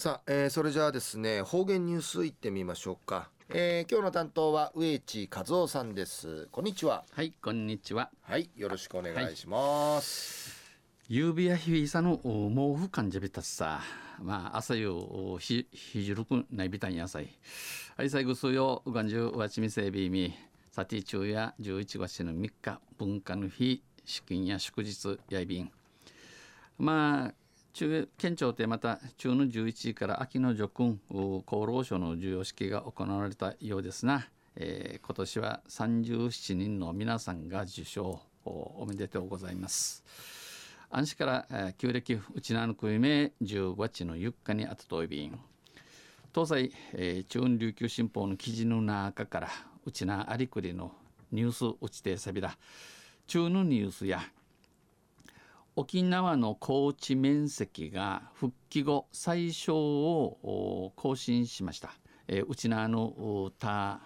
さあ、えー、それじゃあですね方言ニュースいってみましょうか、えー、今日の担当は植地和夫さんです。こんにちは。はいこんにちは。はいよろしくお願いします、指やひびさの毛布感じびたさ。まあ朝夕ひひじるくないびたんやさい。はい最後数曜うがんじゅうわちみせびみ。さて中や11月の3日文化の日資金や祝日やいびん。まあ中県庁でまた中の11時から秋の叙勲厚労省の授与式が行われたようですな、えー、今年は37人の皆さんが受賞おめでとうございます。安市から、えー、旧暦うちなのくいめ15日の4日にあたといびん。東西、えー、中央琉球新報の記事の中からうちなありくりのニュースうちてさびら中のニュースや沖縄の高地面積が復帰後最小を更新しました。えー、うちなの田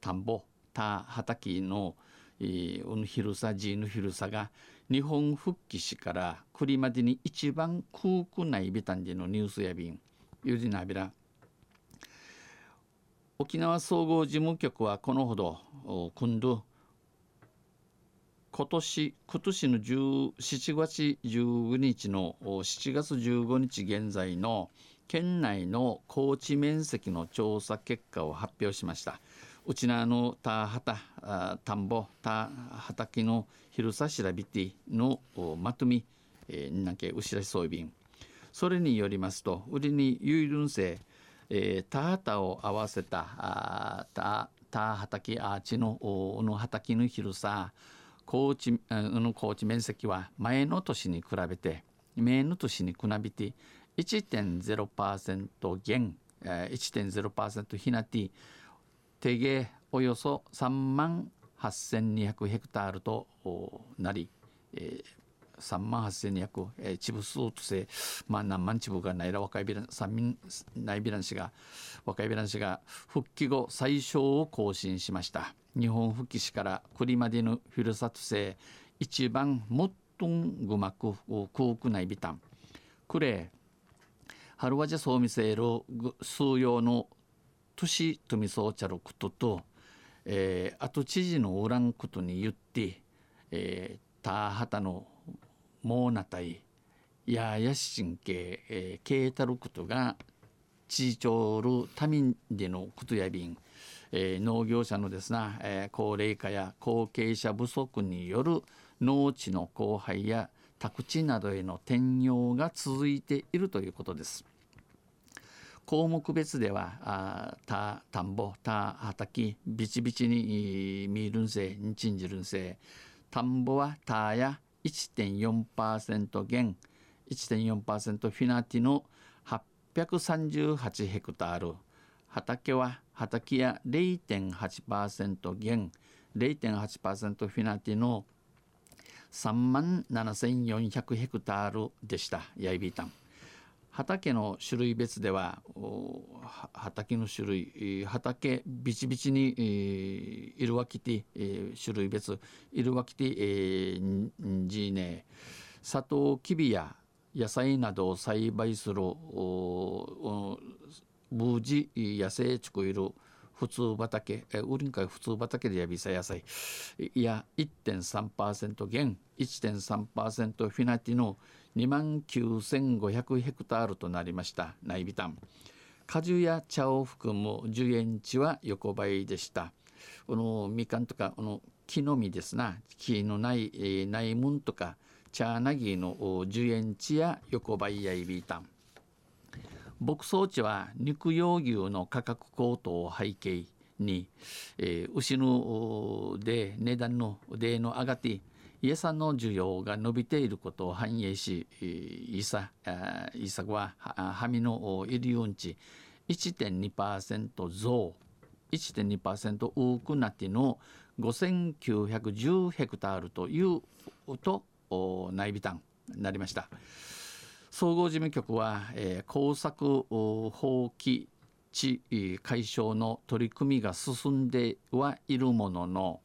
田んぼ田畑の、えー、広さ地の広さが日本復帰しからくりまでに一番空くないビタンでのニュースやびんゆじなびら沖縄総合事務局はこのほど今度今年今年の7月15日の7月15日現在の県内の高地面積の調査結果を発表しました。うちなの田畑田んぼ田畑の広さ調べてのまとみ、えー、なけうしらしそうびんそれによりますと売りに有論性、えー、田畑を合わせた田畑アーチのの畑の広さ高地の高知面積は前の年に比べて前の年に比べて1.0%減1.0%ひなて手芸およそ3万8200ヘクタールとなり、えー、3万8200、えー、チブ数とせまあ何万チブがないら若いビラン三民ないビラン氏が若いビラン氏が復帰後最小を更新しました。日本復帰しからクリマディヌふるさと一番もっとんぐまく空くないビタンクレハルワジャソーミセール数用の都市とみそうちゃることと、えー、あと知事のおらんことに言って、えー、ターハタのモーナタイややしんけ、えー、けいたることが知事長るたみでのことやびんえー、農業者のですな、えー、高齢化や後継者不足による農地の荒廃や宅地などへの転用が続いているということです。項目別ではあ田田んぼ田畑ビチビチに見るんせにちんじるんせ田んぼは田や1.4%減1.4%フィナティの838ヘクタール。畑は畑や0.8%減0.8%フィナティの3万7400ヘクタールでした。ヤイビータン。畑の種類別では畑の種類畑ビチビチに、いるわきて、種類別いるわきて、えー、ジーネサトウキビや野菜などを栽培する無事野生地区いる普通畑ウリンカイ普通畑でやびさ野菜い。や1.3%減1.3%フィナティの2万9500ヘクタールとなりましたナイビタン。果樹や茶を含む樹園地は横ばいでした。このみかんとかこの木の実ですな。木のない、えー、内門とか茶なぎの樹園地や横ばいやいびいたん。牧草地は肉用牛の価格高騰を背景に、えー、牛ので値段のでの上がって家さんの需要が伸びていることを反映し、イサイサははみのいるよんち1.2%増1.2%多くなっての5910ヘクタールというと内備単になりました。総合事務局は、えー、工作放棄地解消の取り組みが進んではいるものの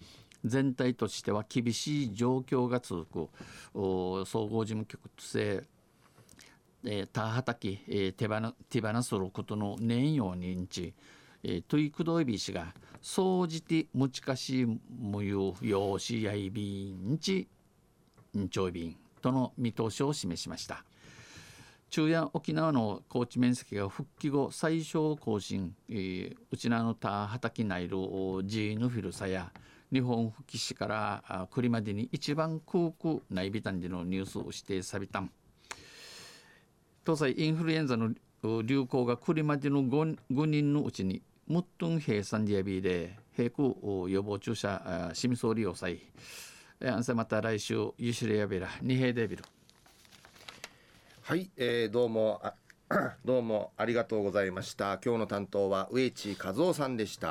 全体としては厳しい状況が続く総合事務局としてえー、たはたき、えー、手放手放することの年用認知、えー、トイクドイビー氏が総じて持ちかし無有用しやいびんちんちょいびんとの見通しを示しました。中や沖縄の高地面積が復帰後最小更新、えー、うちなのたはたきないるジーヌフィルサや日本復帰市から栗までに一番空空内ビタンでのニュースをしてさびたん。東西インフルエンザの流行が栗までの 5, 5人のうちにムットンヘイサンディアビーで並行予防注射シミソーリオサイまた来週ユシレヤビラ二平デビル。はい、えー、どうもあ どうもありがとうございました。今日の担当は植地和夫さんでした。